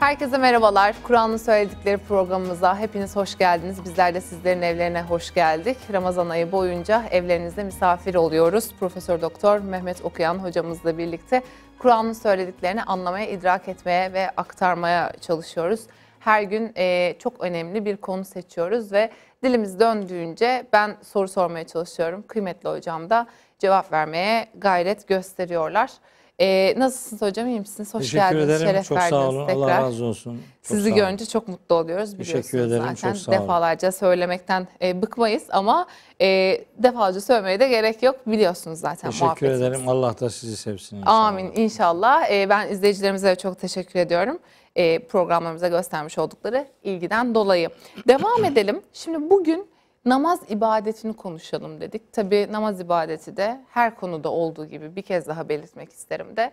Herkese merhabalar. Kur'an'ın söyledikleri programımıza hepiniz hoş geldiniz. Bizler de sizlerin evlerine hoş geldik. Ramazan ayı boyunca evlerinizde misafir oluyoruz. Profesör Doktor Mehmet Okuyan hocamızla birlikte Kur'an'ın söylediklerini anlamaya, idrak etmeye ve aktarmaya çalışıyoruz. Her gün e, çok önemli bir konu seçiyoruz ve dilimiz döndüğünce ben soru sormaya çalışıyorum. Kıymetli hocam da cevap vermeye gayret gösteriyorlar. Ee, nasılsınız hocam? İyi misiniz? Hoş Teşekkür geldiniz. ederim. Şeref çok verdiniz sağ olun. tekrar. Allah razı olsun. Çok Sizi görünce çok mutlu oluyoruz biliyorsunuz Teşekkür ederim, zaten. çok sağ olun. Defalarca söylemekten e, bıkmayız ama e, defalarca söylemeye de gerek yok. Biliyorsunuz zaten Teşekkür ederim. Allah da sizi sevsin inşallah. Amin inşallah. E, ben izleyicilerimize çok teşekkür ediyorum. E, programlarımıza göstermiş oldukları ilgiden dolayı. Devam edelim. Şimdi bugün namaz ibadetini konuşalım dedik. Tabii namaz ibadeti de her konuda olduğu gibi bir kez daha belirtmek isterim de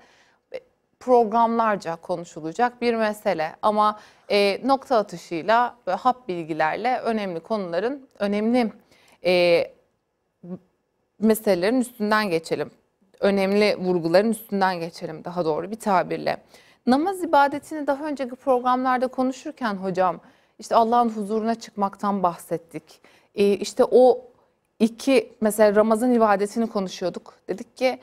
e, programlarca konuşulacak bir mesele ama e, nokta atışıyla ve hap bilgilerle önemli konuların önemli e, meselelerin üstünden geçelim. Önemli vurguların üstünden geçelim daha doğru bir tabirle. Namaz ibadetini daha önceki programlarda konuşurken hocam işte Allah'ın huzuruna çıkmaktan bahsettik. Ee, işte o iki mesela Ramazan ibadetini konuşuyorduk. Dedik ki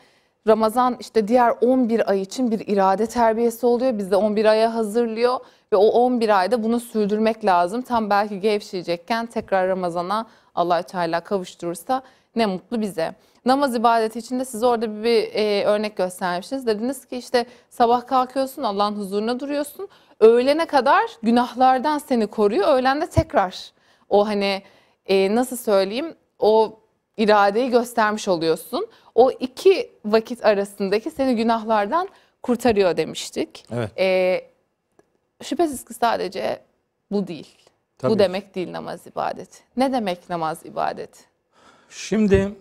Ramazan işte diğer 11 ay için bir irade terbiyesi oluyor. Bizi 11 aya hazırlıyor ve o 11 ayda bunu sürdürmek lazım. Tam belki gevşeyecekken tekrar Ramazan'a allah Teala kavuşturursa ne mutlu bize. Namaz ibadeti içinde siz orada bir, bir, e, örnek göstermiştiniz. Dediniz ki işte sabah kalkıyorsun Allah'ın huzuruna duruyorsun. Öğlene kadar günahlardan seni koruyor. Öğlende tekrar o hani e, nasıl söyleyeyim o iradeyi göstermiş oluyorsun. O iki vakit arasındaki seni günahlardan kurtarıyor demiştik. Evet. E, şüphesiz ki sadece bu değil. Tabii bu demek değil namaz ibadeti. Ne demek namaz ibadeti? Şimdi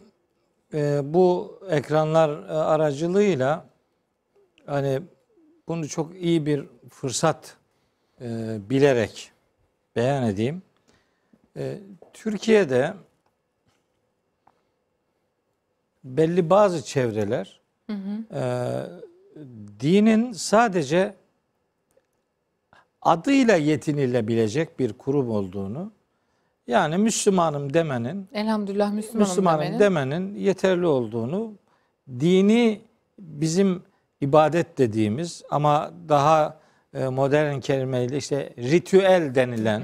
e, bu ekranlar e, aracılığıyla hani bunu çok iyi bir fırsat e, bilerek beyan edeyim. E, Türkiye'de belli bazı çevreler e, dinin sadece adıyla yetinilebilecek bir kurum olduğunu yani Müslümanım demenin Elhamdülillah Müslümanım, Müslümanım demenin. demenin yeterli olduğunu, dini bizim ibadet dediğimiz ama daha e, modern kelimeyle işte ritüel denilen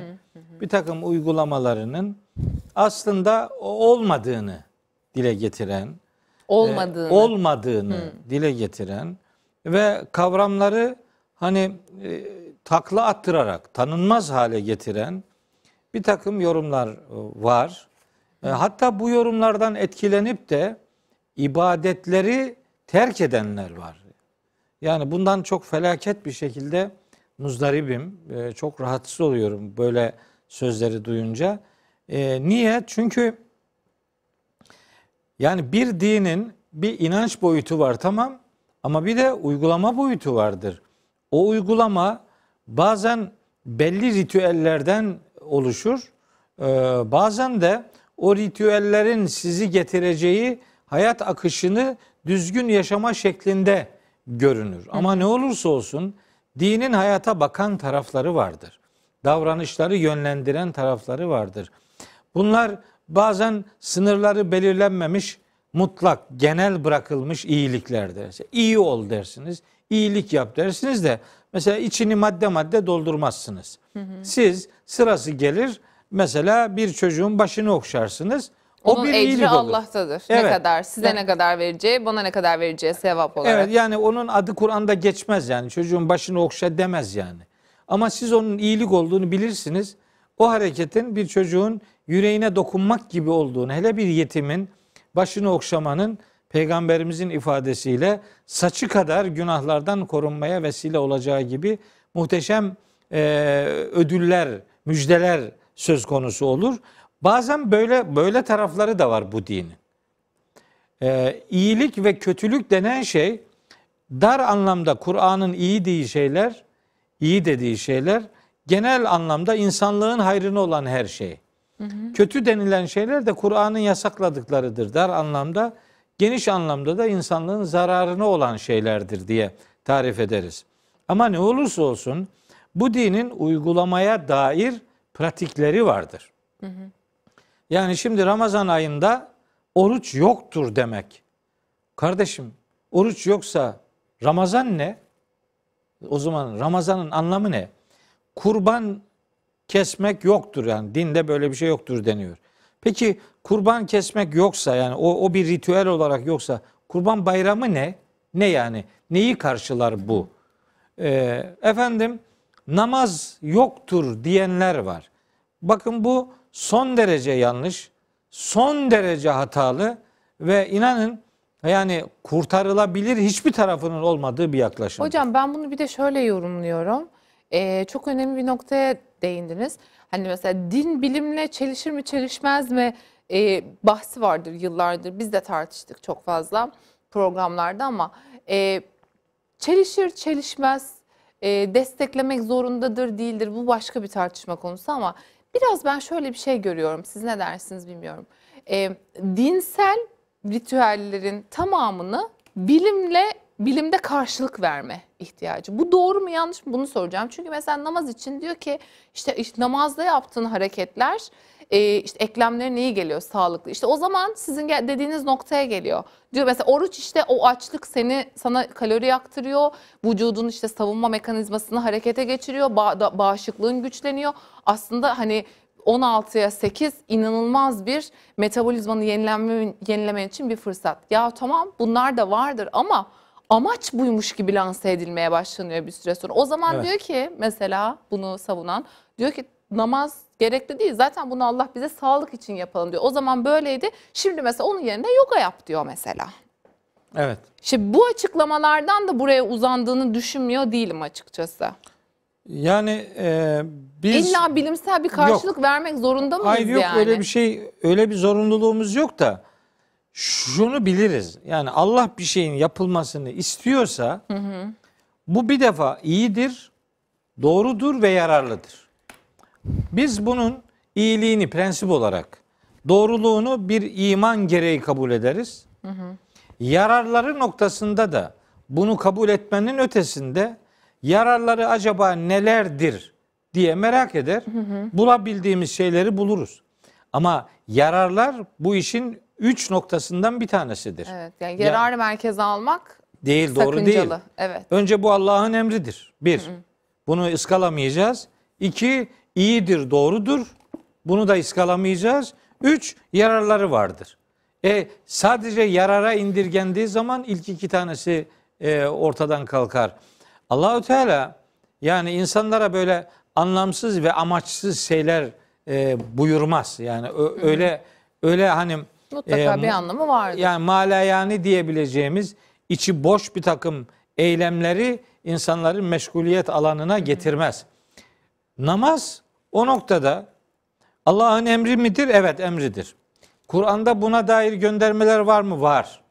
bir takım uygulamalarının aslında olmadığını dile getiren, olmadığını. e, olmadığını dile getiren ve kavramları hani e, takla attırarak tanınmaz hale getiren bir takım yorumlar e, var. E, Hatta bu yorumlardan etkilenip de ibadetleri terk edenler var. Yani bundan çok felaket bir şekilde muzdaribim. E, Çok rahatsız oluyorum böyle sözleri duyunca. E, Niye? Çünkü yani bir dinin bir inanç boyutu var tamam ama bir de uygulama boyutu vardır. O uygulama bazen belli ritüellerden oluşur. Ee, bazen de o ritüellerin sizi getireceği hayat akışını düzgün yaşama şeklinde görünür. Ama ne olursa olsun dinin hayata bakan tarafları vardır. Davranışları yönlendiren tarafları vardır. Bunlar bazen sınırları belirlenmemiş, mutlak, genel bırakılmış iyiliklerdir. İşte İyi ol dersiniz, iyilik yap dersiniz de mesela içini madde madde doldurmazsınız. Siz sırası gelir mesela bir çocuğun başını okşarsınız. O Onun bir ecri iyilik olur. Allah'tadır. Ne Evet. kadar size Yani- ne kadar vereceği, bana ne kadar vereceği sevap olarak. Evet yani onun adı Kur'an'da geçmez yani. Çocuğun başını okşa demez yani. Ama siz onun iyilik olduğunu bilirsiniz. O hareketin bir çocuğun yüreğine dokunmak gibi olduğunu, hele bir yetimin başını okşamanın peygamberimizin ifadesiyle saçı kadar günahlardan korunmaya vesile olacağı gibi muhteşem e, ödüller, müjdeler söz konusu olur. Bazen böyle böyle tarafları da var bu dinin. Ee, iyilik ve kötülük denen şey dar anlamda Kur'an'ın iyi dediği şeyler, iyi dediği şeyler genel anlamda insanlığın hayrına olan her şey. Kötü denilen şeyler de Kur'an'ın yasakladıklarıdır. Dar anlamda, geniş anlamda da insanlığın zararına olan şeylerdir diye tarif ederiz. Ama ne olursa olsun bu dinin uygulamaya dair pratikleri vardır. Yani şimdi Ramazan ayında oruç yoktur demek. Kardeşim oruç yoksa Ramazan ne? O zaman Ramazan'ın anlamı ne? Kurban kesmek yoktur yani dinde böyle bir şey yoktur deniyor. Peki kurban kesmek yoksa yani o, o bir ritüel olarak yoksa kurban bayramı ne? Ne yani? Neyi karşılar bu? Ee, efendim namaz yoktur diyenler var. Bakın bu son derece yanlış, son derece hatalı ve inanın yani kurtarılabilir hiçbir tarafının olmadığı bir yaklaşım. Hocam ben bunu bir de şöyle yorumluyorum. Ee, çok önemli bir noktaya değindiniz. Hani mesela din bilimle çelişir mi çelişmez mi ee, bahsi vardır yıllardır. Biz de tartıştık çok fazla programlarda ama e, çelişir çelişmez e, desteklemek zorundadır değildir. Bu başka bir tartışma konusu ama biraz ben şöyle bir şey görüyorum. Siz ne dersiniz bilmiyorum. E, dinsel ritüellerin tamamını bilimle bilimde karşılık verme ihtiyacı. Bu doğru mu yanlış mı bunu soracağım. Çünkü mesela namaz için diyor ki işte, işte namazda yaptığın hareketler e, işte eklemlerine iyi geliyor sağlıklı. İşte o zaman sizin dediğiniz noktaya geliyor. Diyor mesela oruç işte o açlık seni sana kalori yaktırıyor. Vücudun işte savunma mekanizmasını harekete geçiriyor. Ba- da- bağışıklığın güçleniyor. Aslında hani 16'ya 8 inanılmaz bir metabolizmanı yenilenme, yenilemen için bir fırsat. Ya tamam bunlar da vardır ama amaç buymuş gibi lanse edilmeye başlanıyor bir süre sonra. O zaman Evet. diyor ki mesela bunu savunan diyor ki namaz gerekli değil. Zaten bunu Allah bize sağlık için yapalım diyor. O zaman böyleydi. Şimdi mesela onun yerine yoga yap diyor mesela. Evet. Şimdi bu açıklamalardan da buraya uzandığını düşünmüyor değilim açıkçası. Yani e, biz İlla bilimsel bir karşılık vermek zorunda mıyız Hayır yok yani? öyle bir şey öyle bir zorunluluğumuz yok da şunu biliriz. Yani Allah bir şeyin yapılmasını istiyorsa bu bir defa iyidir, doğrudur ve yararlıdır. Biz bunun iyiliğini prensip olarak, doğruluğunu bir iman gereği kabul ederiz. Yararları noktasında da bunu kabul etmenin ötesinde yararları acaba nelerdir diye merak eder. Bulabildiğimiz şeyleri buluruz. Ama yararlar bu işin üç noktasından bir tanesidir. Evet yani yararı merkeze almak Değil, doğru değil. Evet. Önce bu Allah'ın emridir. Bir, bunu ıskalamayacağız. İki, iyidir, doğrudur. Bunu da ıskalamayacağız. Üç, yararları vardır. E sadece yarara indirgendiği zaman ilk iki tanesi e, ortadan kalkar. Allahü Teala yani insanlara böyle anlamsız ve amaçsız şeyler e, buyurmaz. Yani ö- öyle öyle hani Mutlaka e, bir anlamı vardır. yani malayani diyebileceğimiz içi boş bir takım eylemleri insanların meşguliyet alanına getirmez. Namaz o noktada Allah'ın emri midir? Evet emridir. Kur'an'da buna dair göndermeler var mı? Var.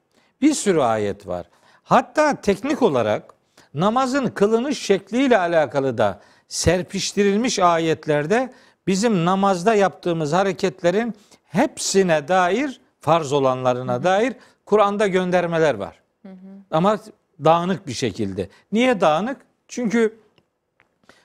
Bir sürü ayet var. Hatta teknik olarak namazın kılınış şekliyle alakalı da serpiştirilmiş ayetlerde bizim namazda yaptığımız hareketlerin hepsine dair farz olanlarına dair Kur'an'da göndermeler var. Ama dağınık bir şekilde. Niye dağınık? Çünkü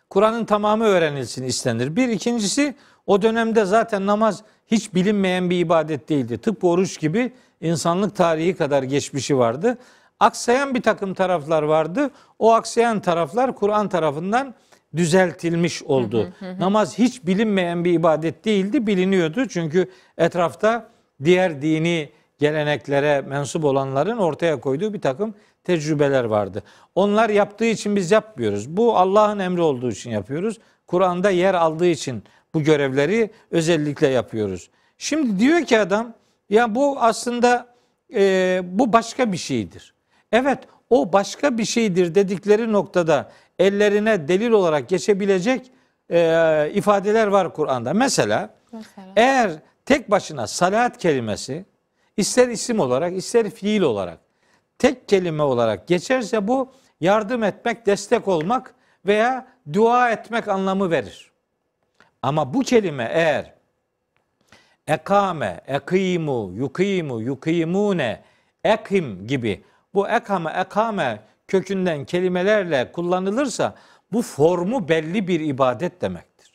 Kur'an'ın tamamı öğrenilsin istenir. Bir ikincisi o dönemde zaten namaz hiç bilinmeyen bir ibadet değildi. Tıpkı oruç gibi insanlık tarihi kadar geçmişi vardı. Aksayan bir takım taraflar vardı. O aksayan taraflar Kur'an tarafından düzeltilmiş oldu. Namaz hiç bilinmeyen bir ibadet değildi, biliniyordu. Çünkü etrafta diğer dini geleneklere mensup olanların ortaya koyduğu bir takım tecrübeler vardı. Onlar yaptığı için biz yapmıyoruz. Bu Allah'ın emri olduğu için yapıyoruz. Kur'an'da yer aldığı için bu görevleri özellikle yapıyoruz. Şimdi diyor ki adam ya bu aslında e, bu başka bir şeydir. Evet o başka bir şeydir dedikleri noktada ellerine delil olarak geçebilecek e, ifadeler var Kur'an'da. Mesela Mesela. eğer tek başına salat kelimesi ister isim olarak ister fiil olarak tek kelime olarak geçerse bu yardım etmek, destek olmak veya dua etmek anlamı verir. Ama bu kelime eğer ekame, ekimu, yukimu, yukimune, ekim gibi bu ekame, ekame kökünden kelimelerle kullanılırsa bu formu belli bir ibadet demektir.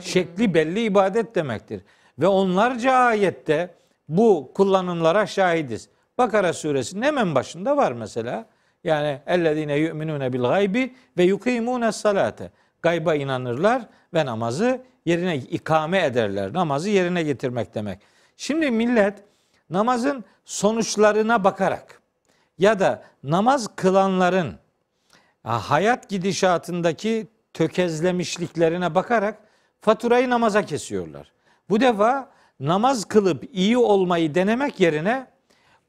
Şekli belli ibadet demektir. Ve onlarca ayette bu kullanımlara şahidiz. Bakara suresinin hemen başında var mesela. Yani ellezine yu'minune bil gaybi ve yukimune salate. Gayba inanırlar ve namazı yerine ikame ederler. Namazı yerine getirmek demek. Şimdi millet namazın sonuçlarına bakarak ya da namaz kılanların ha, hayat gidişatındaki tökezlemişliklerine bakarak faturayı namaza kesiyorlar. Bu defa namaz kılıp iyi olmayı denemek yerine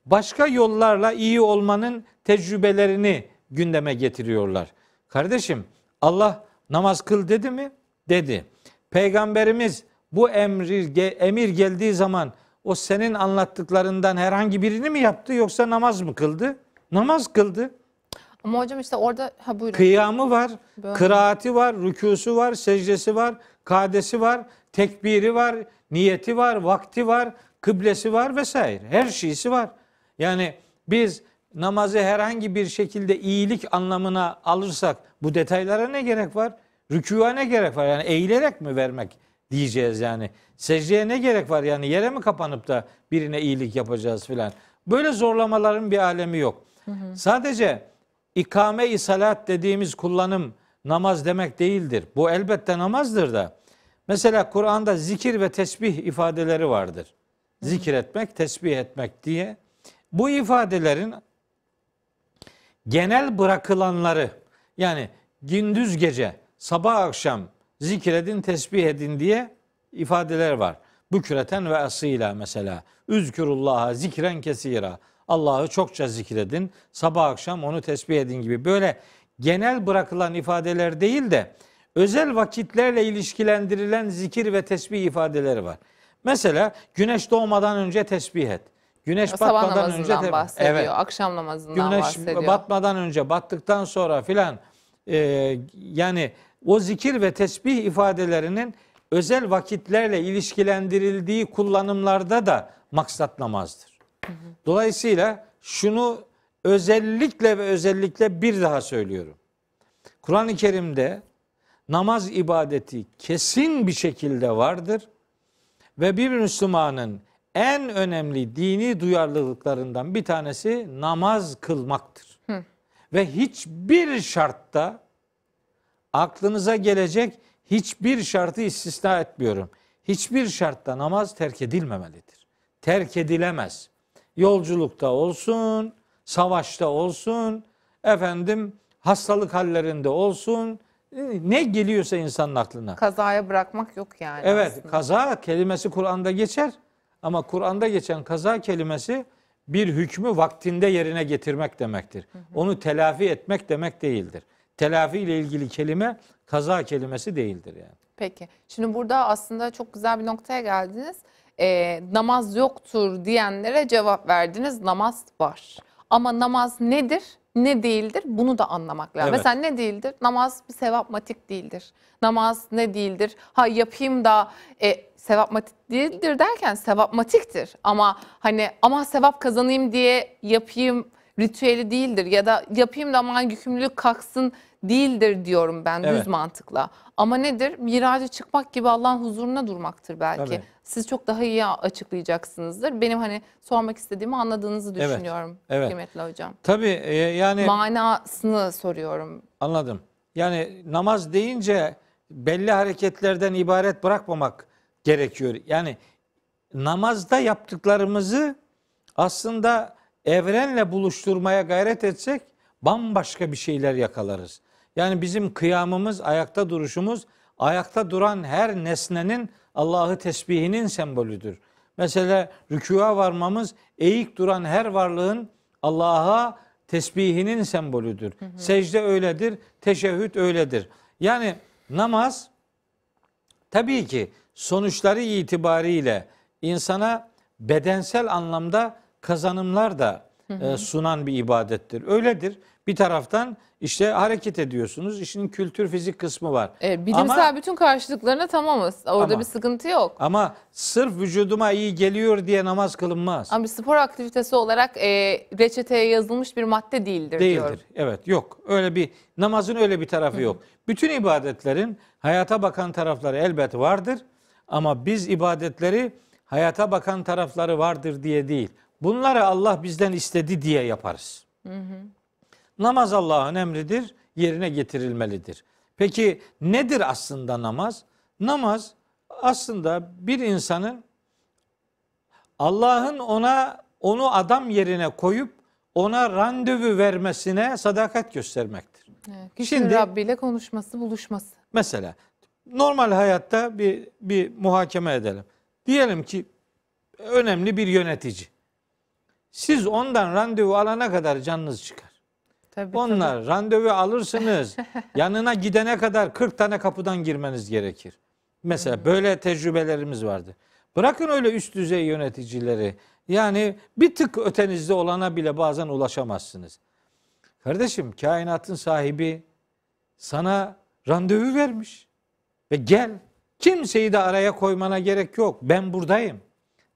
başka yollarla iyi olmanın tecrübelerini gündeme getiriyorlar. Kardeşim Allah namaz kıl dedi mi? Dedi. Peygamberimiz bu emir, emir geldiği zaman o senin anlattıklarından herhangi birini mi yaptı yoksa namaz mı kıldı? Namaz kıldı. Ama hocam işte orada ha buyurun. Kıyamı var, Böyle. kıraati var, rükûsu var, secdesi var, kadesi var, tekbiri var, niyeti var, vakti var, kıblesi var vesaire. Her şeysi var. Yani biz namazı herhangi bir şekilde iyilik anlamına alırsak bu detaylara ne gerek var? Rükûa ne gerek var? Yani eğilerek mi vermek diyeceğiz yani. Secdeye ne gerek var? Yani yere mi kapanıp da birine iyilik yapacağız filan. Böyle zorlamaların bir alemi yok. Sadece ikame-i salat dediğimiz kullanım namaz demek değildir. Bu elbette namazdır da. Mesela Kur'an'da zikir ve tesbih ifadeleri vardır. Zikir etmek, tesbih etmek diye. Bu ifadelerin genel bırakılanları yani gündüz gece, sabah akşam zikredin, tesbih edin diye ifadeler var. Bükreten ve asıyla mesela. Üzkürullaha zikren kesira. Allah'ı çokça zikredin. Sabah akşam onu tesbih edin gibi. Böyle genel bırakılan ifadeler değil de özel vakitlerle ilişkilendirilen zikir ve tesbih ifadeleri var. Mesela güneş doğmadan önce tesbih et. Güneş Sabah batmadan önce te- bahsediyor. Evet. Akşam namazından Güneş bahsediyor. batmadan önce, battıktan sonra filan e, yani o zikir ve tesbih ifadelerinin özel vakitlerle ilişkilendirildiği kullanımlarda da maksat namazdır. Dolayısıyla şunu özellikle ve özellikle bir daha söylüyorum. Kur'an-ı Kerim'de namaz ibadeti kesin bir şekilde vardır ve bir Müslümanın en önemli dini duyarlılıklarından bir tanesi namaz kılmaktır. Ve hiçbir şartta aklınıza gelecek hiçbir şartı istisna etmiyorum. Hiçbir şartta namaz terk edilmemelidir. Terk edilemez. Yolculukta olsun, savaşta olsun, efendim hastalık hallerinde olsun, ne geliyorsa insanın aklına. Kazaya bırakmak yok yani Evet, aslında. kaza kelimesi Kur'an'da geçer ama Kur'an'da geçen kaza kelimesi bir hükmü vaktinde yerine getirmek demektir. Onu telafi etmek demek değildir. Telafi ile ilgili kelime kaza kelimesi değildir yani. Peki. Şimdi burada aslında çok güzel bir noktaya geldiniz. Ee, namaz yoktur diyenlere cevap verdiniz. Namaz var. Ama namaz nedir? Ne değildir? Bunu da anlamak lazım. Evet. Mesela ne değildir? Namaz bir sevapmatik değildir. Namaz ne değildir? Ha yapayım da e, sevapmatik değildir derken sevapmatiktir. Ama hani ama sevap kazanayım diye yapayım ritüeli değildir. Ya da yapayım da aman yükümlülük kalksın değildir diyorum ben Evet. düz mantıkla. Ama nedir? Miraca çıkmak gibi Allah'ın huzuruna durmaktır belki. Tabii. Siz çok daha iyi açıklayacaksınızdır. Benim hani sormak istediğimi anladığınızı Evet, düşünüyorum evet. kıymetli hocam. Tabii e, yani Manasını soruyorum. anladım. Yani namaz deyince belli hareketlerden ibaret bırakmamak gerekiyor. Yani namazda yaptıklarımızı aslında evrenle buluşturmaya gayret etsek bambaşka bir şeyler yakalarız. Yani bizim kıyamımız, ayakta duruşumuz, ayakta duran her nesnenin Allah'ı tesbihinin sembolüdür. Mesela rükûa varmamız eğik duran her varlığın Allah'a tesbihinin sembolüdür. Secde öyledir, teşehhüd öyledir. Yani namaz tabii ki sonuçları itibariyle insana bedensel anlamda kazanımlar da e, sunan bir ibadettir. Öyledir. Bir taraftan işte hareket ediyorsunuz. İşin kültür fizik kısmı var. E, bilimsel Ama- bütün karşılıklarına tamamız. Orada Ama- bir sıkıntı yok. Ama sırf vücuduma iyi geliyor diye namaz kılınmaz. Ama bir spor aktivitesi olarak e, reçeteye yazılmış bir madde değildir, diyorum. Değildir. Evet yok. Öyle bir namazın öyle bir tarafı yok. Bütün ibadetlerin hayata bakan tarafları elbet vardır. Ama biz ibadetleri hayata bakan tarafları vardır diye değil. Bunları Allah bizden istedi diye yaparız. Namaz Allah'ın emridir, yerine getirilmelidir. Peki nedir aslında namaz? Namaz aslında bir insanın Allah'ın ona onu adam yerine koyup ona randevu vermesine sadakat göstermektir. Evet, kişinin Şimdi- Rabbi ile konuşması, buluşması. Mesela normal hayatta bir bir muhakeme edelim. Diyelim ki önemli bir yönetici. Siz ondan randevu alana kadar canınız çıkar. Tabii, Onlar randevu alırsınız. yanına gidene kadar 40 tane kapıdan girmeniz gerekir. Mesela böyle tecrübelerimiz vardı. Bırakın öyle üst düzey yöneticileri. Yani bir tık ötenizde olana bile bazen ulaşamazsınız. Kardeşim kainatın sahibi sana randevu vermiş. Ve gel kimseyi de araya koymana gerek yok. Ben buradayım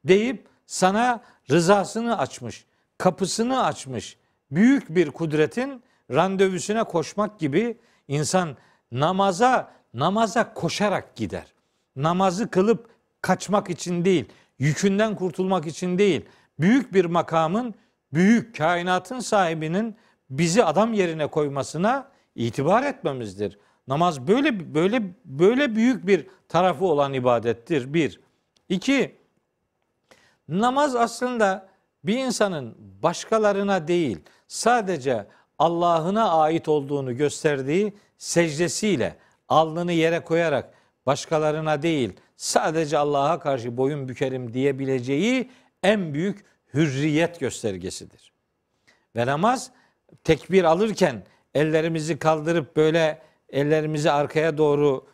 deyip sana rızasını açmış, kapısını açmış. Büyük bir kudretin randevusuna koşmak gibi insan namaza namaza koşarak gider. Namazı kılıp kaçmak için değil, yükünden kurtulmak için değil. Büyük bir makamın, büyük kainatın sahibinin bizi adam yerine koymasına itibar etmemizdir. Namaz böyle böyle böyle büyük bir tarafı olan ibadettir. Bir. İki, Namaz aslında bir insanın başkalarına değil, sadece Allah'ına ait olduğunu gösterdiği secdesiyle alnını yere koyarak başkalarına değil, sadece Allah'a karşı boyun bükerim diyebileceği en büyük hürriyet göstergesidir. Ve namaz tekbir alırken ellerimizi kaldırıp böyle ellerimizi arkaya doğru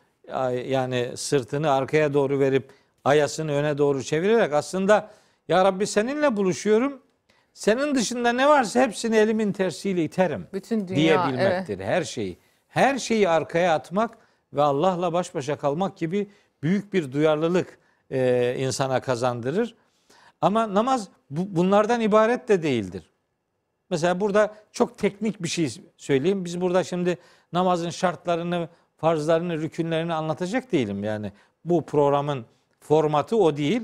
yani sırtını arkaya doğru verip ayasını öne doğru çevirerek aslında ya Rabbi seninle buluşuyorum. Senin dışında ne varsa hepsini elimin tersiyle iterim Bütün dünya, diyebilmektir. Her şeyi. Her şeyi arkaya atmak ve Allah'la baş başa kalmak gibi büyük bir duyarlılık e, insana kazandırır. Ama namaz bu, bunlardan ibaret de değildir. Mesela burada çok teknik bir şey söyleyeyim. Biz burada şimdi namazın şartlarını, farzlarını, rükünlerini anlatacak değilim. Yani bu programın formatı o değil.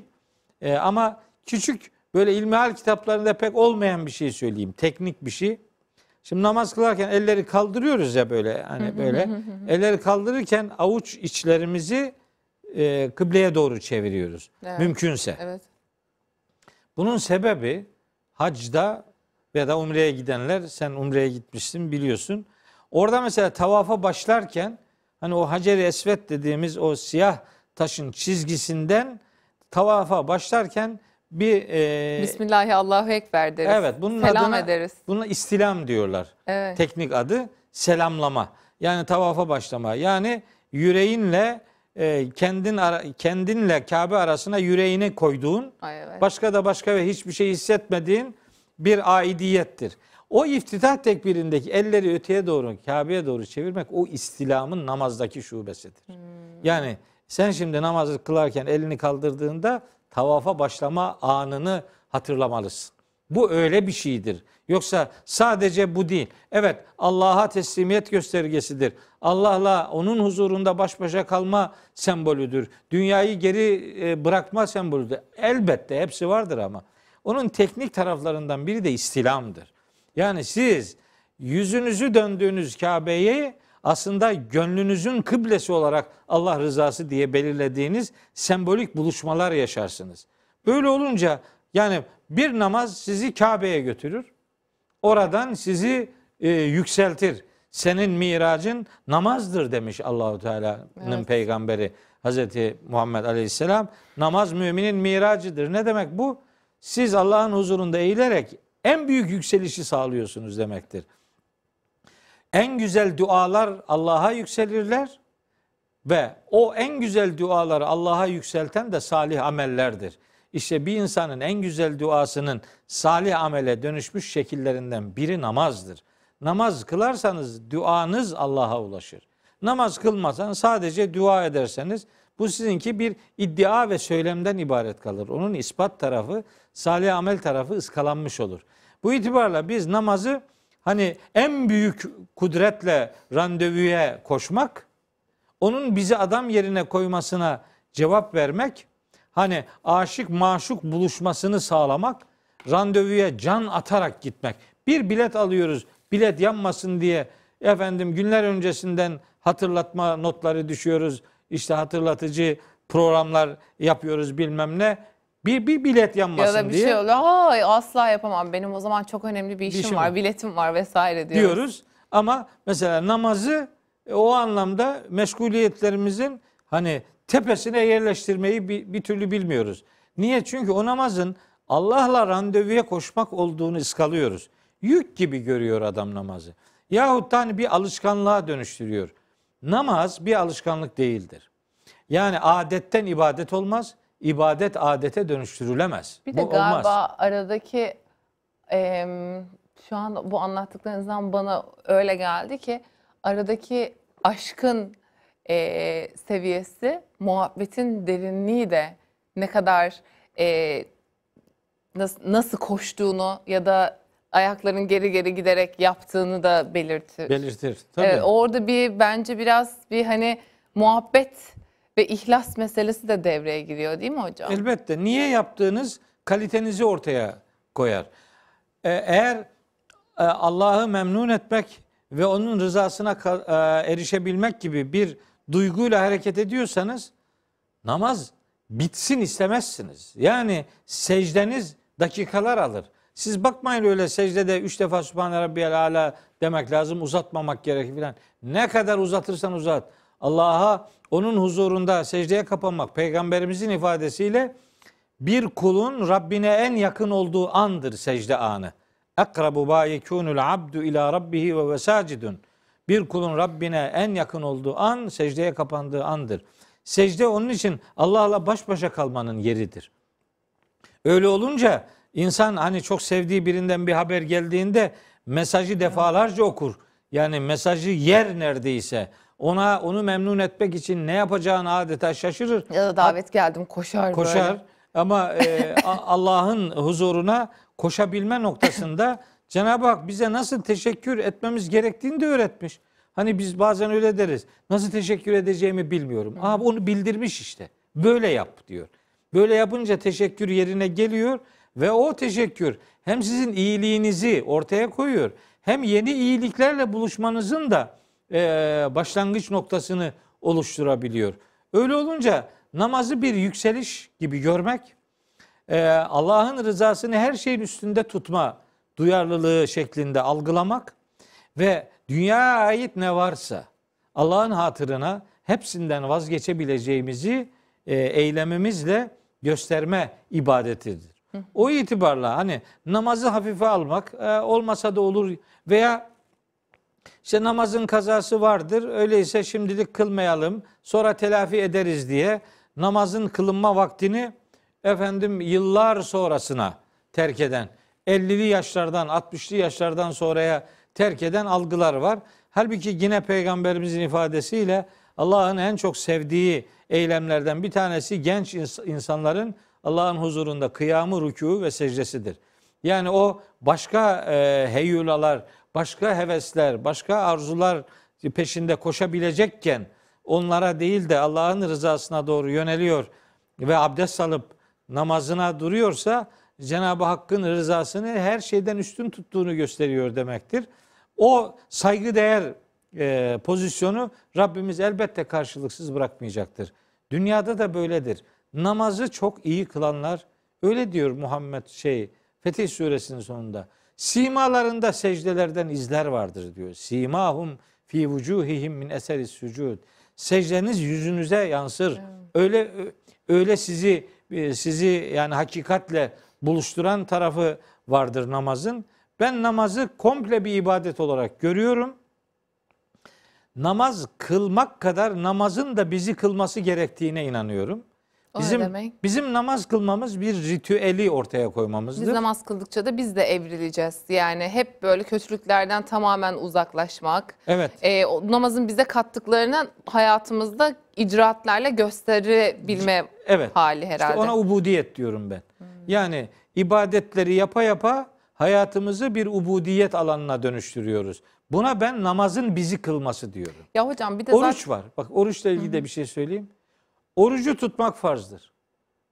E, ama küçük böyle ilmihal kitaplarında pek olmayan bir şey söyleyeyim. Teknik bir şey. Şimdi namaz kılarken elleri kaldırıyoruz ya böyle hani böyle. elleri kaldırırken avuç içlerimizi e, kıbleye doğru çeviriyoruz. Evet. Mümkünse. Evet. Bunun sebebi hacda ya da umreye gidenler sen umreye gitmişsin biliyorsun. Orada mesela tavafa başlarken hani o Hacer-i Esvet dediğimiz o siyah taşın çizgisinden tavafa başlarken bir e, Bismillahi Allahu Ekber deriz. Evet, bunun Selam adına ederiz. buna istilam diyorlar. Evet. Teknik adı selamlama. Yani tavafa başlama. Yani yüreğinle e, kendin ara, kendinle Kabe arasına yüreğini koyduğun, Ay, evet. başka da başka ve hiçbir şey hissetmediğin bir aidiyettir. O iftitah tekbirindeki elleri öteye doğru, Kabe'ye doğru çevirmek o istilamın namazdaki şubesidir. Yani sen şimdi namazı kılarken elini kaldırdığında tavafa başlama anını hatırlamalısın. Bu öyle bir şeydir. Yoksa sadece bu değil. Evet Allah'a teslimiyet göstergesidir. Allah'la onun huzurunda baş başa kalma sembolüdür. Dünyayı geri e, bırakma sembolüdür. Elbette hepsi vardır ama. Onun teknik taraflarından biri de istilamdır. Yani siz yüzünüzü döndüğünüz Kabe'yi aslında gönlünüzün kıblesi olarak Allah rızası diye belirlediğiniz sembolik buluşmalar yaşarsınız. Böyle olunca yani bir namaz sizi Kabe'ye götürür. Oradan sizi e, yükseltir. Senin miracın namazdır demiş Allahu Teala'nın Evet. peygamberi Hazreti Muhammed Aleyhisselam. Namaz müminin miracıdır. Ne demek bu? Siz Allah'ın huzurunda eğilerek en büyük yükselişi sağlıyorsunuz demektir. En güzel dualar Allah'a yükselirler ve o en güzel duaları Allah'a yükselten de salih amellerdir. İşte bir insanın en güzel duasının salih amele dönüşmüş şekillerinden biri namazdır. namaz kılarsanız duanız Allah'a ulaşır. Namaz kılmasan sadece dua ederseniz bu sizinki bir iddia ve söylemden ibaret kalır. Onun ispat tarafı, salih amel tarafı ıskalanmış olur. Bu itibarla biz namazı hani en büyük kudretle randevuya koşmak, onun bizi adam yerine koymasına cevap vermek, hani aşık maşuk buluşmasını sağlamak, randevuya can atarak gitmek. Bir bilet alıyoruz, bilet yanmasın diye efendim günler öncesinden hatırlatma notları düşüyoruz. İşte hatırlatıcı programlar yapıyoruz bilmem ne. Bir, bir bilet yanmasın Ya da bir diye şey oluyor. Ay asla yapamam. Benim o zaman çok önemli bir işim, işim var, var." biletim var vesaire diyoruz. diyoruz. Ama mesela namazı e, o anlamda meşguliyetlerimizin hani tepesine yerleştirmeyi bir, bir türlü bilmiyoruz. Niye? Çünkü o namazın Allah'la randevuya koşmak olduğunu ıskalıyoruz. Yük gibi görüyor adam namazı. Yahut da hani bir alışkanlığa dönüştürüyor. Namaz bir alışkanlık değildir. Yani adetten ibadet olmaz, ibadet adete dönüştürülemez. Bir de Bu galiba olmaz. aradaki em, şu an bu anlattıklarınızdan bana öyle geldi ki aradaki aşkın e, seviyesi, muhabbetin derinliği de ne kadar e, nasıl, nasıl koştuğunu ya da ayakların geri geri giderek yaptığını da belirtir. belirtir. Tabii. Evet, orada bir bence biraz bir hani muhabbet ve ihlas meselesi de devreye giriyor değil mi hocam? Elbette. Niye yaptığınız kalitenizi ortaya koyar. Ee, Eğer e, Allah'ı memnun etmek ve onun rızasına e, erişebilmek gibi bir duyguyla hareket ediyorsanız namaz bitsin istemezsiniz. Yani secdeniz dakikalar alır. Siz bakmayın öyle secdede üç defa Sübhane Rabbiyel Ala demek lazım uzatmamak gerekir filan. Ne kadar uzatırsan uzat. Allah'a onun huzurunda secdeye kapanmak peygamberimizin ifadesiyle bir kulun Rabbine en yakın olduğu andır secde anı. Akrabu ma yekunul abdu ila rabbihi ve vesacidun. Bir kulun Rabbine en yakın olduğu an secdeye kapandığı andır. Secde onun için Allah'la baş başa kalmanın yeridir. Öyle olunca insan hani çok sevdiği birinden bir haber geldiğinde mesajı defalarca okur. Yani mesajı yer neredeyse. Ona onu memnun etmek için ne yapacağını adeta şaşırır. Ya da davet geldim koşar, Koşar böyle. ama e, Allah'ın huzuruna koşabilme noktasında Cenab-ı Hak bize nasıl teşekkür etmemiz gerektiğini de öğretmiş. Hani biz bazen öyle deriz. Nasıl teşekkür edeceğimi bilmiyorum. Aa onu bildirmiş işte. Böyle yap diyor. Böyle yapınca teşekkür yerine geliyor ve o teşekkür hem sizin iyiliğinizi ortaya koyuyor hem yeni iyiliklerle buluşmanızın da e, başlangıç noktasını oluşturabiliyor. Öyle olunca namazı bir yükseliş gibi görmek, e, Allah'ın rızasını her şeyin üstünde tutma duyarlılığı şeklinde algılamak ve dünyaya ait ne varsa Allah'ın hatırına hepsinden vazgeçebileceğimizi e, eylemimizle gösterme ibadetidir. O itibarla hani namazı hafife almak e, olmasa da olur veya işte namazın kazası vardır. Öyleyse şimdilik kılmayalım. Sonra telafi ederiz diye namazın kılınma vaktini efendim yıllar sonrasına terk eden 50'li yaşlardan 60'lı yaşlardan sonraya terk eden algılar var. Halbuki yine peygamberimizin ifadesiyle Allah'ın en çok sevdiği eylemlerden bir tanesi genç ins- insanların Allah'ın huzurunda kıyamı, rükû ve secdesidir. Yani o başka e, heyyulalar, başka hevesler, başka arzular peşinde koşabilecekken onlara değil de Allah'ın rızasına doğru yöneliyor ve abdest alıp namazına duruyorsa Cenab-ı Hakk'ın rızasını her şeyden üstün tuttuğunu gösteriyor demektir. O saygıdeğer e, pozisyonu Rabbimiz elbette karşılıksız bırakmayacaktır. Dünyada da böyledir. Namazı çok iyi kılanlar öyle diyor Muhammed şey Fetih suresinin sonunda. Simalarında secdelerden izler vardır diyor. Simahum fi vucuhihim min eseri sucud. Secdeniz yüzünüze yansır. Öyle öyle sizi sizi yani hakikatle buluşturan tarafı vardır namazın. Ben namazı komple bir ibadet olarak görüyorum. Namaz kılmak kadar namazın da bizi kılması gerektiğine inanıyorum. O Bizim demek? bizim namaz kılmamız bir ritüeli ortaya koymamızdır. Biz namaz kıldıkça da biz de evrileceğiz. Yani hep böyle kötülüklerden tamamen uzaklaşmak. Evet. e, o namazın bize kattıklarını hayatımızda icraatlarla gösterebilme Evet. hali İşte herhalde. ona ubudiyet diyorum ben. Yani ibadetleri yapa yapa hayatımızı bir ubudiyet alanına dönüştürüyoruz. Buna ben namazın bizi kılması diyorum. Ya hocam bir de zaten Oruç var. Bak oruçla ilgili de bir şey söyleyeyim. Orucu tutmak farzdır.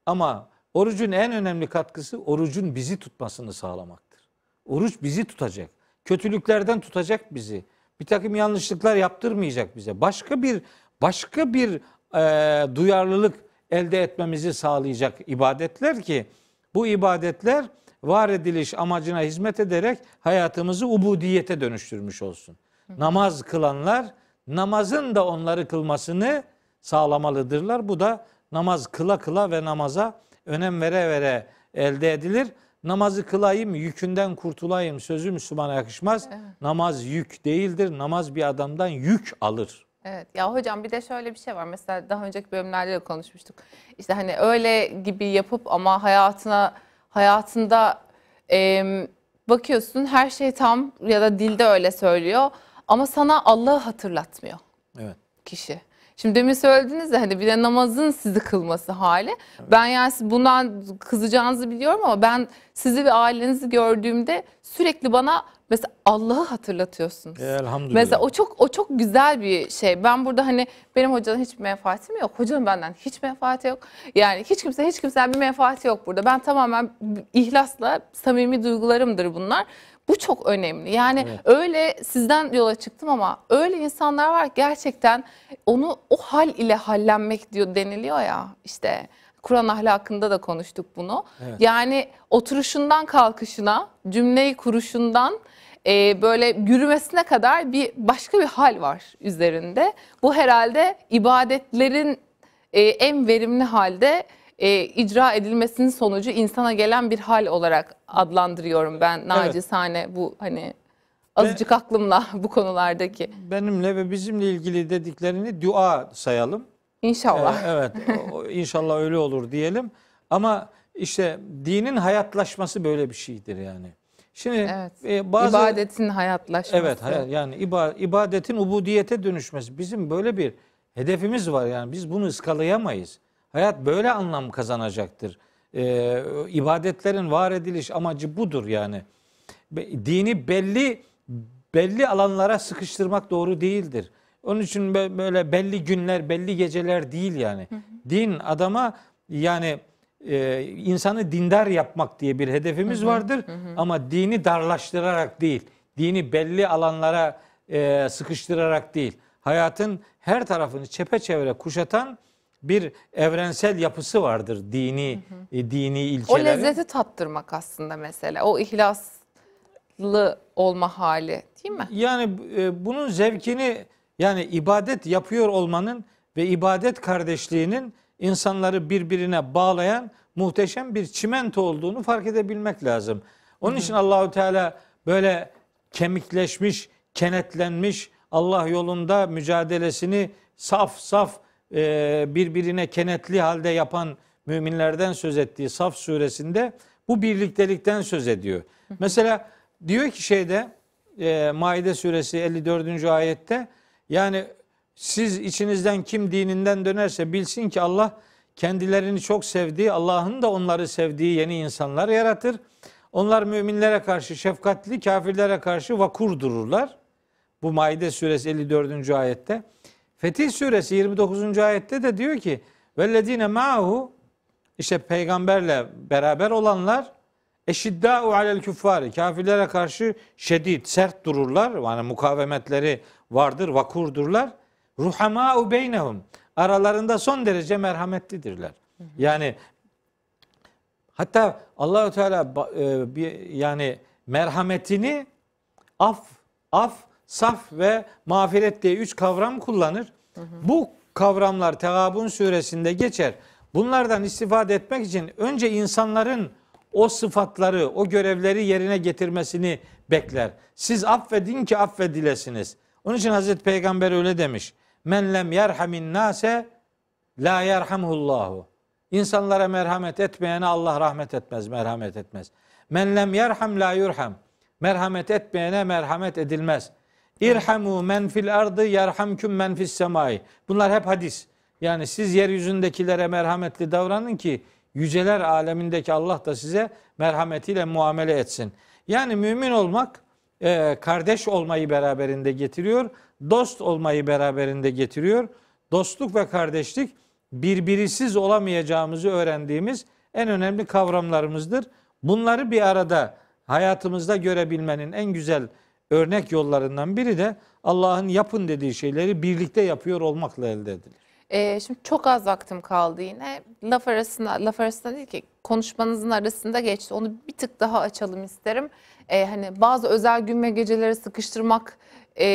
Ama orucun en önemli katkısı orucun bizi tutmasını sağlamaktır. Oruç bizi tutacak. Kötülüklerden tutacak bizi. Bir takım yanlışlıklar yaptırmayacak bize. Başka bir başka bir e, duyarlılık elde etmemizi sağlayacak ibadetler ki bu ibadetler var ediliş amacına hizmet ederek hayatımızı ubudiyete dönüştürmüş olsun. Namaz kılanlar namazın da onları kılmasını sağlamalıdırlar. Bu da namaz kıla kıla ve namaza önem vere vere elde edilir. Namazı kılayım, yükünden kurtulayım sözü Müslümana yakışmaz. Namaz yük değildir. Namaz bir adamdan yük alır. Evet ya hocam bir de şöyle bir şey var. Mesela daha önceki bölümlerde de konuşmuştuk. İşte hani öyle gibi yapıp ama hayatına hayatında em, bakıyorsun her şey tam ya da dilde öyle söylüyor ama sana Allah'ı hatırlatmıyor Evet. kişi. Şimdi demin söylediniz ya hani bir de namazın sizi kılması hali. Ben yani bundan kızacağınızı biliyorum ama ben sizi ve ailenizi gördüğümde sürekli bana mesela Allah'ı hatırlatıyorsunuz. E, elhamdülillah. Mesela o çok o çok güzel bir şey. Ben burada hani benim hocanın hiç menfaatim yok. Hocanın benden hiç menfaati yok. Yani hiç kimse hiç kimsenin bir menfaati yok burada. Ben tamamen ihlasla samimi duygularımdır bunlar. Bu çok önemli. Yani Evet. öyle sizden yola çıktım ama öyle insanlar var ki gerçekten onu o hal ile hallenmek diyor deniliyor ya işte Kur'an ahlakında da konuştuk bunu. Evet. Yani oturuşundan kalkışına, cümleyi kuruşundan e, böyle yürümesine kadar bir başka bir hal var üzerinde. Bu herhalde ibadetlerin e, en verimli halde e, icra edilmesinin sonucu insana gelen bir hal olarak adlandırıyorum ben nacizane bu hani azıcık aklımla bu konulardaki. Benimle ve bizimle ilgili dediklerini dua sayalım. İnşallah. Ee, evet. inşallah öyle olur diyelim. Ama işte dinin hayatlaşması böyle bir şeydir yani. Şimdi Evet. e, bazı İbadetin hayatlaşması. Evet yani iba- ibadetin ubudiyete dönüşmesi. Bizim böyle bir hedefimiz var yani biz bunu ıskalayamayız. Hayat böyle anlam kazanacaktır. Ee, ibadetlerin var ediliş amacı budur yani. Be- Dini belli belli alanlara sıkıştırmak doğru değildir. Onun için bö- böyle belli günler, belli geceler değil yani. Din adama yani e, insanı dindar yapmak diye bir hedefimiz vardır ama dini darlaştırarak değil, dini belli alanlara e, sıkıştırarak değil. Hayatın her tarafını çepeçevre kuşatan bir evrensel yapısı vardır dini e, dini O ilkelerin. lezzeti tattırmak aslında mesela. O ihlaslı olma hali değil mi? Yani e, bunun zevkini yani ibadet yapıyor olmanın ve ibadet kardeşliğinin insanları birbirine bağlayan muhteşem bir çimento olduğunu fark edebilmek lazım. Onun için Allahu Teala böyle kemikleşmiş, kenetlenmiş Allah yolunda mücadelesini saf saf birbirine kenetli halde yapan müminlerden söz ettiği Saf suresinde bu birliktelikten söz ediyor. Mesela diyor ki şeyde e, Maide suresi 54. ayette yani siz içinizden kim dininden dönerse bilsin ki Allah kendilerini çok sevdiği, Allah'ın da onları sevdiği yeni insanlar yaratır. Onlar müminlere karşı şefkatli, kafirlere karşı vakur dururlar. Bu Maide suresi 54. ayette. Fetih suresi 29. ayette de diyor ki vellezine ma'hu işte peygamberle beraber olanlar eşiddâ'u alel küffâri kafirlere karşı şedid, sert dururlar. Yani mukavemetleri vardır, vakurdurlar. Ruhamâ'u beynehum aralarında son derece merhametlidirler. Yani hatta Allahü Teala e, yani merhametini af, af, saf ve mağfiret diye üç kavram kullanır. Bu kavramlar Tegabun suresinde geçer. Bunlardan istifade etmek için önce insanların o sıfatları, o görevleri yerine getirmesini bekler. Siz affedin ki affedilesiniz. Onun için Hazreti Peygamber öyle demiş. Men lem yerhamin nase la yerhamhullahu. İnsanlara merhamet etmeyene Allah rahmet etmez, merhamet etmez. Men lem yerham la yurham. Merhamet etmeyene merhamet edilmez. İrhamu men fil ardı yerhamküm men fis semai. Bunlar hep hadis. Yani siz yeryüzündekilere merhametli davranın ki yüceler alemindeki Allah da size merhametiyle muamele etsin. Yani mümin olmak e, kardeş olmayı beraberinde getiriyor. Dost olmayı beraberinde getiriyor. Dostluk ve kardeşlik birbirisiz olamayacağımızı öğrendiğimiz en önemli kavramlarımızdır. Bunları bir arada hayatımızda görebilmenin en güzel örnek yollarından biri de Allah'ın yapın dediği şeyleri birlikte yapıyor olmakla elde edilir. Ee, şimdi çok az vaktim kaldı yine. Laf arasında, laf arasında değil ki konuşmanızın arasında geçti. Onu bir tık daha açalım isterim. Ee, hani bazı özel gün ve geceleri sıkıştırmak e,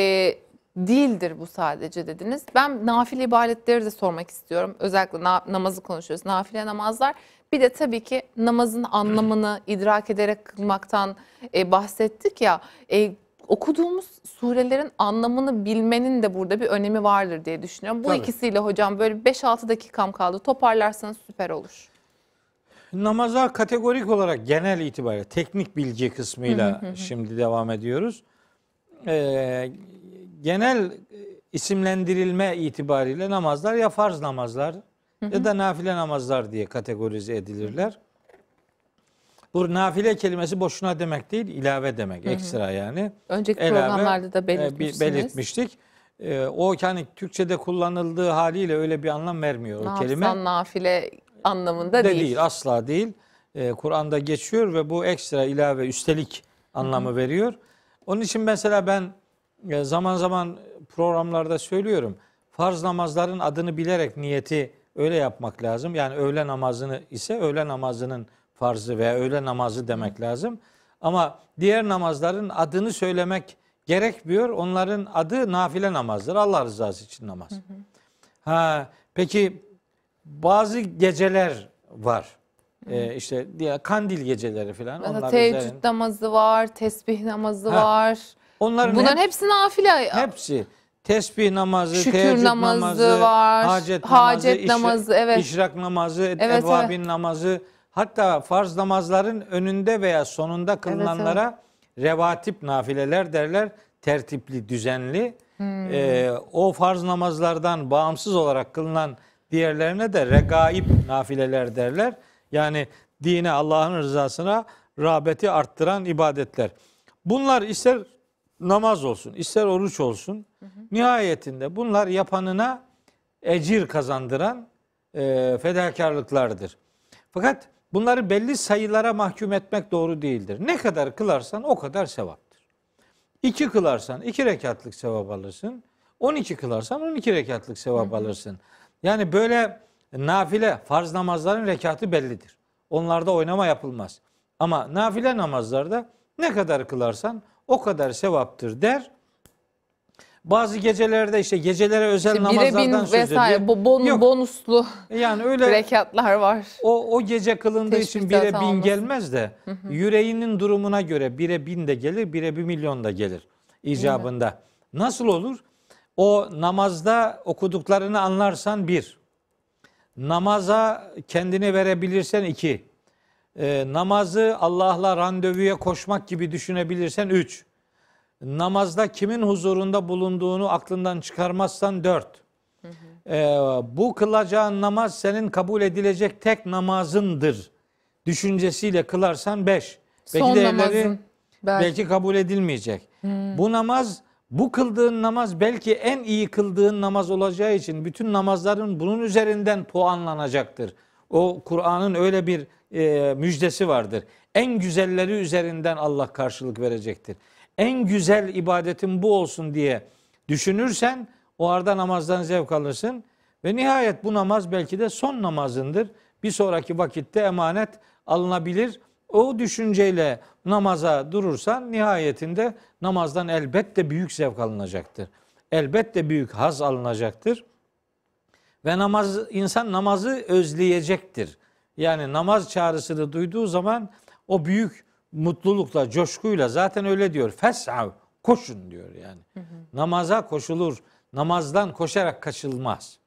değildir bu sadece dediniz. Ben nafile ibadetleri de sormak istiyorum. Özellikle na- namazı konuşuyoruz. Nafile namazlar. Bir de tabii ki namazın anlamını idrak ederek kılmaktan e, bahsettik ya. E, okuduğumuz surelerin anlamını bilmenin de burada bir önemi vardır diye düşünüyorum. Bu Tabii. ikisiyle hocam böyle 5-6 dakikam kaldı. Toparlarsanız süper olur. Namaza kategorik olarak genel itibariyle teknik bilgi kısmıyla şimdi devam ediyoruz. Ee, genel isimlendirilme itibariyle namazlar ya farz namazlar ya da nafile namazlar diye kategorize edilirler. Bu nafile kelimesi boşuna demek değil, ilave demek, ekstra yani. Önceki Elave, programlarda da e, belirtmişsiniz. belirtmiştik. E, o yani Türkçe'de kullanıldığı haliyle öyle bir anlam vermiyor o Nafsan, kelime. nafile anlamında de değil. değil. asla değil. Ee, Kur'an'da geçiyor ve bu ekstra ilave üstelik anlamı veriyor. Onun için mesela ben e, zaman zaman programlarda söylüyorum. Farz namazların adını bilerek niyeti öyle yapmak lazım. Yani öğle namazını ise öğle namazının farzı veya öğle namazı demek lazım. Ama diğer namazların adını söylemek gerekmiyor. Onların adı nafile namazdır. Allah rızası için namaz. Ha, peki bazı geceler var. Ee, işte diye kandil geceleri falan. Mesela Onlar teheccüd üzerine- namazı var, tesbih namazı Ha, var. Onların Bunların hep- hepsi nafile. hepsi tesbih namazı, Şükür teheccüd namazı namazı, var, hacet, hacet namazı, namazı, evet. işrak namazı, Evet, evvabin namazı, hatta farz namazların önünde veya sonunda kılınanlara revatip nafileler derler. Tertipli, düzenli. Hmm. Ee, o farz namazlardan bağımsız olarak kılınan diğerlerine de regaib nafileler derler. Yani dine Allah'ın rızasına rağbeti arttıran ibadetler. Bunlar ister namaz olsun, ister oruç olsun. Nihayetinde bunlar yapanına ecir kazandıran e, fedakarlıklardır. Fakat bunları belli sayılara mahkum etmek doğru değildir. Ne kadar kılarsan o kadar sevaptır. İki kılarsan iki rekatlık sevap alırsın. 12 kılarsan 12 rekatlık sevap alırsın. Yani böyle nafile farz namazların rekatı bellidir. Onlarda oynama yapılmaz. Ama nafile namazlarda ne kadar kılarsan o kadar sevaptır der. Bazı gecelerde işte gecelere özel İşte namazlardan söz vesaire ediyor. bu bon- Yok. bonuslu Yani öyle rekatlar var. o, o gece kılındığı için Teşbihte bire bin olmasın. gelmez de yüreğinin durumuna göre bire bin de gelir, bire bir milyon da gelir icabında. Nasıl olur? O namazda okuduklarını anlarsan bir, namaza kendini verebilirsen iki, e, namazı Allah'la randevuya koşmak gibi düşünebilirsen üç, namazda kimin huzurunda bulunduğunu aklından çıkarmazsan dört, ee, bu kılacağın namaz senin kabul edilecek tek namazındır düşüncesiyle kılarsan beş. Belki Son namazın. Belki. belki kabul edilmeyecek. Bu namaz bu kıldığın namaz belki en iyi kıldığın namaz olacağı için bütün namazların bunun üzerinden puanlanacaktır. O Kur'an'ın öyle bir e, müjdesi vardır. En güzelleri üzerinden Allah karşılık verecektir. En güzel ibadetin bu olsun diye düşünürsen o arada namazdan zevk alırsın ve nihayet bu namaz belki de son namazındır. Bir sonraki vakitte emanet alınabilir. O düşünceyle namaza durursan nihayetinde namazdan elbette büyük zevk alınacaktır. Elbette büyük haz alınacaktır. Ve namaz insan namazı özleyecektir. Yani namaz çağrısını duyduğu zaman o büyük mutlulukla, coşkuyla zaten öyle diyor. Fes'av koşun diyor yani. Namaza koşulur. Namazdan koşarak kaçılmaz.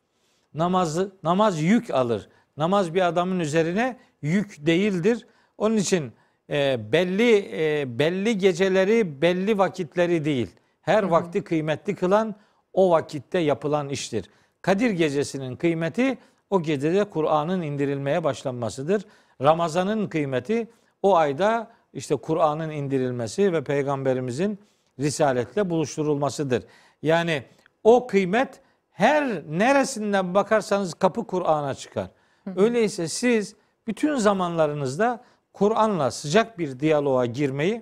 Namazı namaz yük alır. Namaz bir adamın üzerine yük değildir. Onun için e, belli e, belli geceleri, belli vakitleri değil. Her vakti kıymetli kılan o vakitte yapılan iştir. Kadir gecesinin kıymeti o gecede Kur'an'ın indirilmeye başlanmasıdır. Ramazan'ın kıymeti o ayda işte Kur'an'ın indirilmesi ve peygamberimizin risaletle buluşturulmasıdır. Yani o kıymet her neresinden bakarsanız kapı Kur'an'a çıkar. Öyleyse siz bütün zamanlarınızda Kur'an'la sıcak bir diyaloğa girmeyi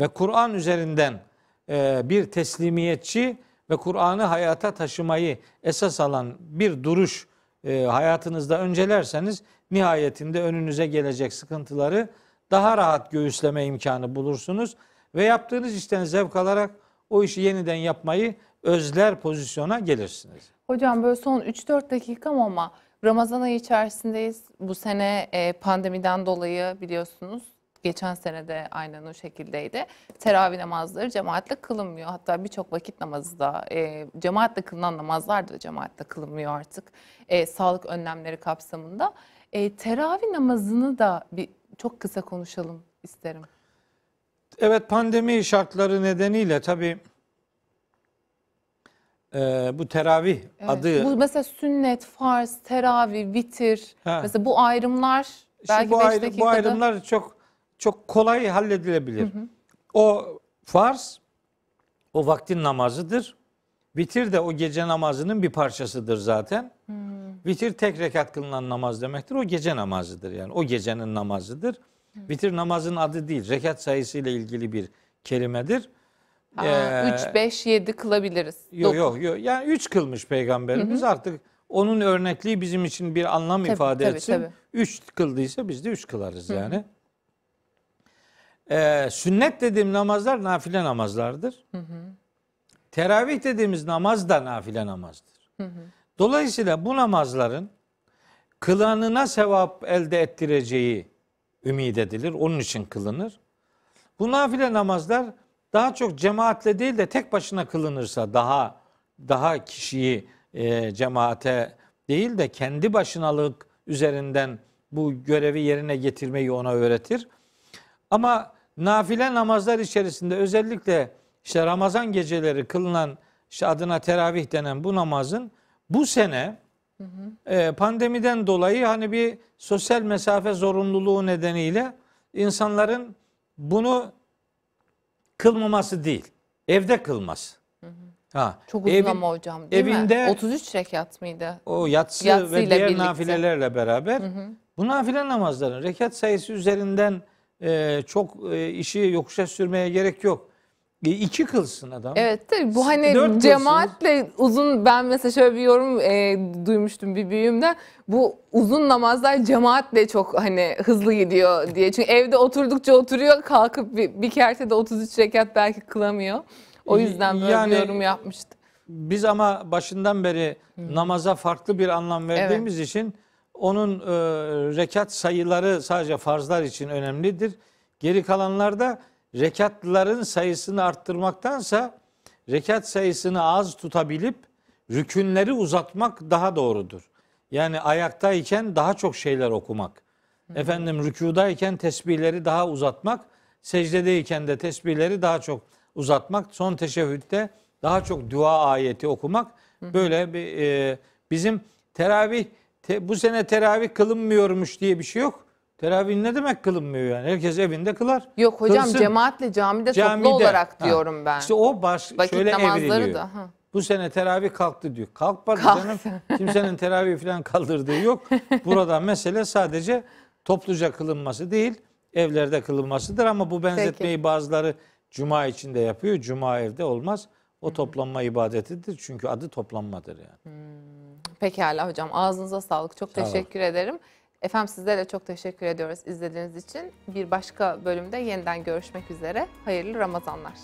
ve Kur'an üzerinden e, bir teslimiyetçi ve Kur'an'ı hayata taşımayı esas alan bir duruş e, hayatınızda öncelerseniz nihayetinde önünüze gelecek sıkıntıları daha rahat göğüsleme imkanı bulursunuz ve yaptığınız işten zevk alarak o işi yeniden yapmayı özler pozisyona gelirsiniz. Hocam böyle son 3-4 dakikam ama Ramazan ayı içerisindeyiz. Bu sene e, pandemiden dolayı biliyorsunuz geçen sene de aynen o şekildeydi. Teravih namazları cemaatle kılınmıyor. Hatta birçok vakit namazı da e, cemaatle kılınan namazlar da cemaatle kılınmıyor artık. E, sağlık önlemleri kapsamında. Teravih namazını da bir çok kısa konuşalım isterim. Evet pandemi şartları nedeniyle tabii e, bu teravih Evet. adı Bu mesela sünnet, farz, teravih, vitir. Ha. Mesela bu ayrımlar Şimdi belki bu, 5 ayrı- dakikada. bu ayrımlar çok çok kolay halledilebilir. O farz o vaktin namazıdır. Vitir de o gece namazının bir parçasıdır zaten. Vitir tek rekat kılınan namaz demektir. O gece namazıdır yani. O gecenin namazıdır. Vitir namazın adı değil. Rekat sayısıyla ilgili bir kelimedir. Ee, 3, 5, 7 kılabiliriz. Yok yok yok. Yani üç kılmış peygamberimiz artık onun örnekliği bizim için bir anlam Tabii, ifade tabii, etsin. tabii. Üç kıldıysa biz de üç kılarız yani. Ee, sünnet dediğim namazlar nafile namazlardır. Teravih dediğimiz namaz da nafile namazdır. Dolayısıyla bu namazların kılanına sevap elde ettireceği ümit edilir. Onun için kılınır. Bu nafile namazlar daha çok cemaatle değil de tek başına kılınırsa daha daha kişiyi e, cemaate değil de kendi başınalık üzerinden bu görevi yerine getirmeyi ona öğretir. Ama nafile namazlar içerisinde özellikle işte Ramazan geceleri kılınan işte adına teravih denen bu namazın bu sene e, pandemiden dolayı hani bir sosyal mesafe zorunluluğu nedeniyle insanların bunu kılmaması değil, evde kılması. Ha, Çok uzun evin- ama hocam değil evinde- mi? 33 rekat mıydı? o yatsı Yatsıyla ve diğer birlikte. nafilelerle beraber bu nafile namazların rekat sayısı üzerinden e, çok e, işi yokuşa sürmeye gerek yok. E, iki kılsın adam. Evet tabii bu hani Dört kılsın. cemaatle uzun ben mesela şöyle bir yorum e, duymuştum bir büyüğümden. Bu uzun namazlar cemaatle çok hani hızlı gidiyor diye. Çünkü evde oturdukça oturuyor kalkıp bir, bir kertede 33 rekat belki kılamıyor. O yüzden böyle Yani- bir yorum yapmıştı. Biz ama başından beri namaza farklı bir anlam verdiğimiz için onun e, rekat sayıları sadece farzlar için önemlidir. Geri kalanlarda rekatların sayısını arttırmaktansa rekat sayısını az tutabilip rükünleri uzatmak daha doğrudur. Yani ayaktayken daha çok şeyler okumak. Efendim rükudayken tesbihleri daha uzatmak, secdedeyken de tesbihleri daha çok uzatmak, son teşehhütte daha çok dua ayeti okumak. Böyle bir e, bizim teravih te- bu sene teravih kılınmıyormuş diye bir şey yok. Teravih ne demek kılınmıyor yani? Herkes evinde kılar. Yok hocam Kılsın. cemaatle camide, Camide. toplu olarak Ha. diyorum ben. İşte o baş Vakit şöyle evriliyor. da. Ha. Bu sene teravih kalktı diyor. Kalkmadı Kalktı. canım. Kimsenin teravih falan kaldırdığı yok. Burada mesele sadece topluca kılınması değil, evlerde kılınmasıdır ama bu benzetmeyi bazıları cuma içinde yapıyor. Cuma evde olmaz. O toplanma ibadetidir. Çünkü adı toplanmadır yani. Pekala hocam ağzınıza sağlık. Çok Sağ teşekkür ederim. Efendim sizlere çok teşekkür ediyoruz izlediğiniz için. Bir başka bölümde yeniden görüşmek üzere. Hayırlı Ramazanlar.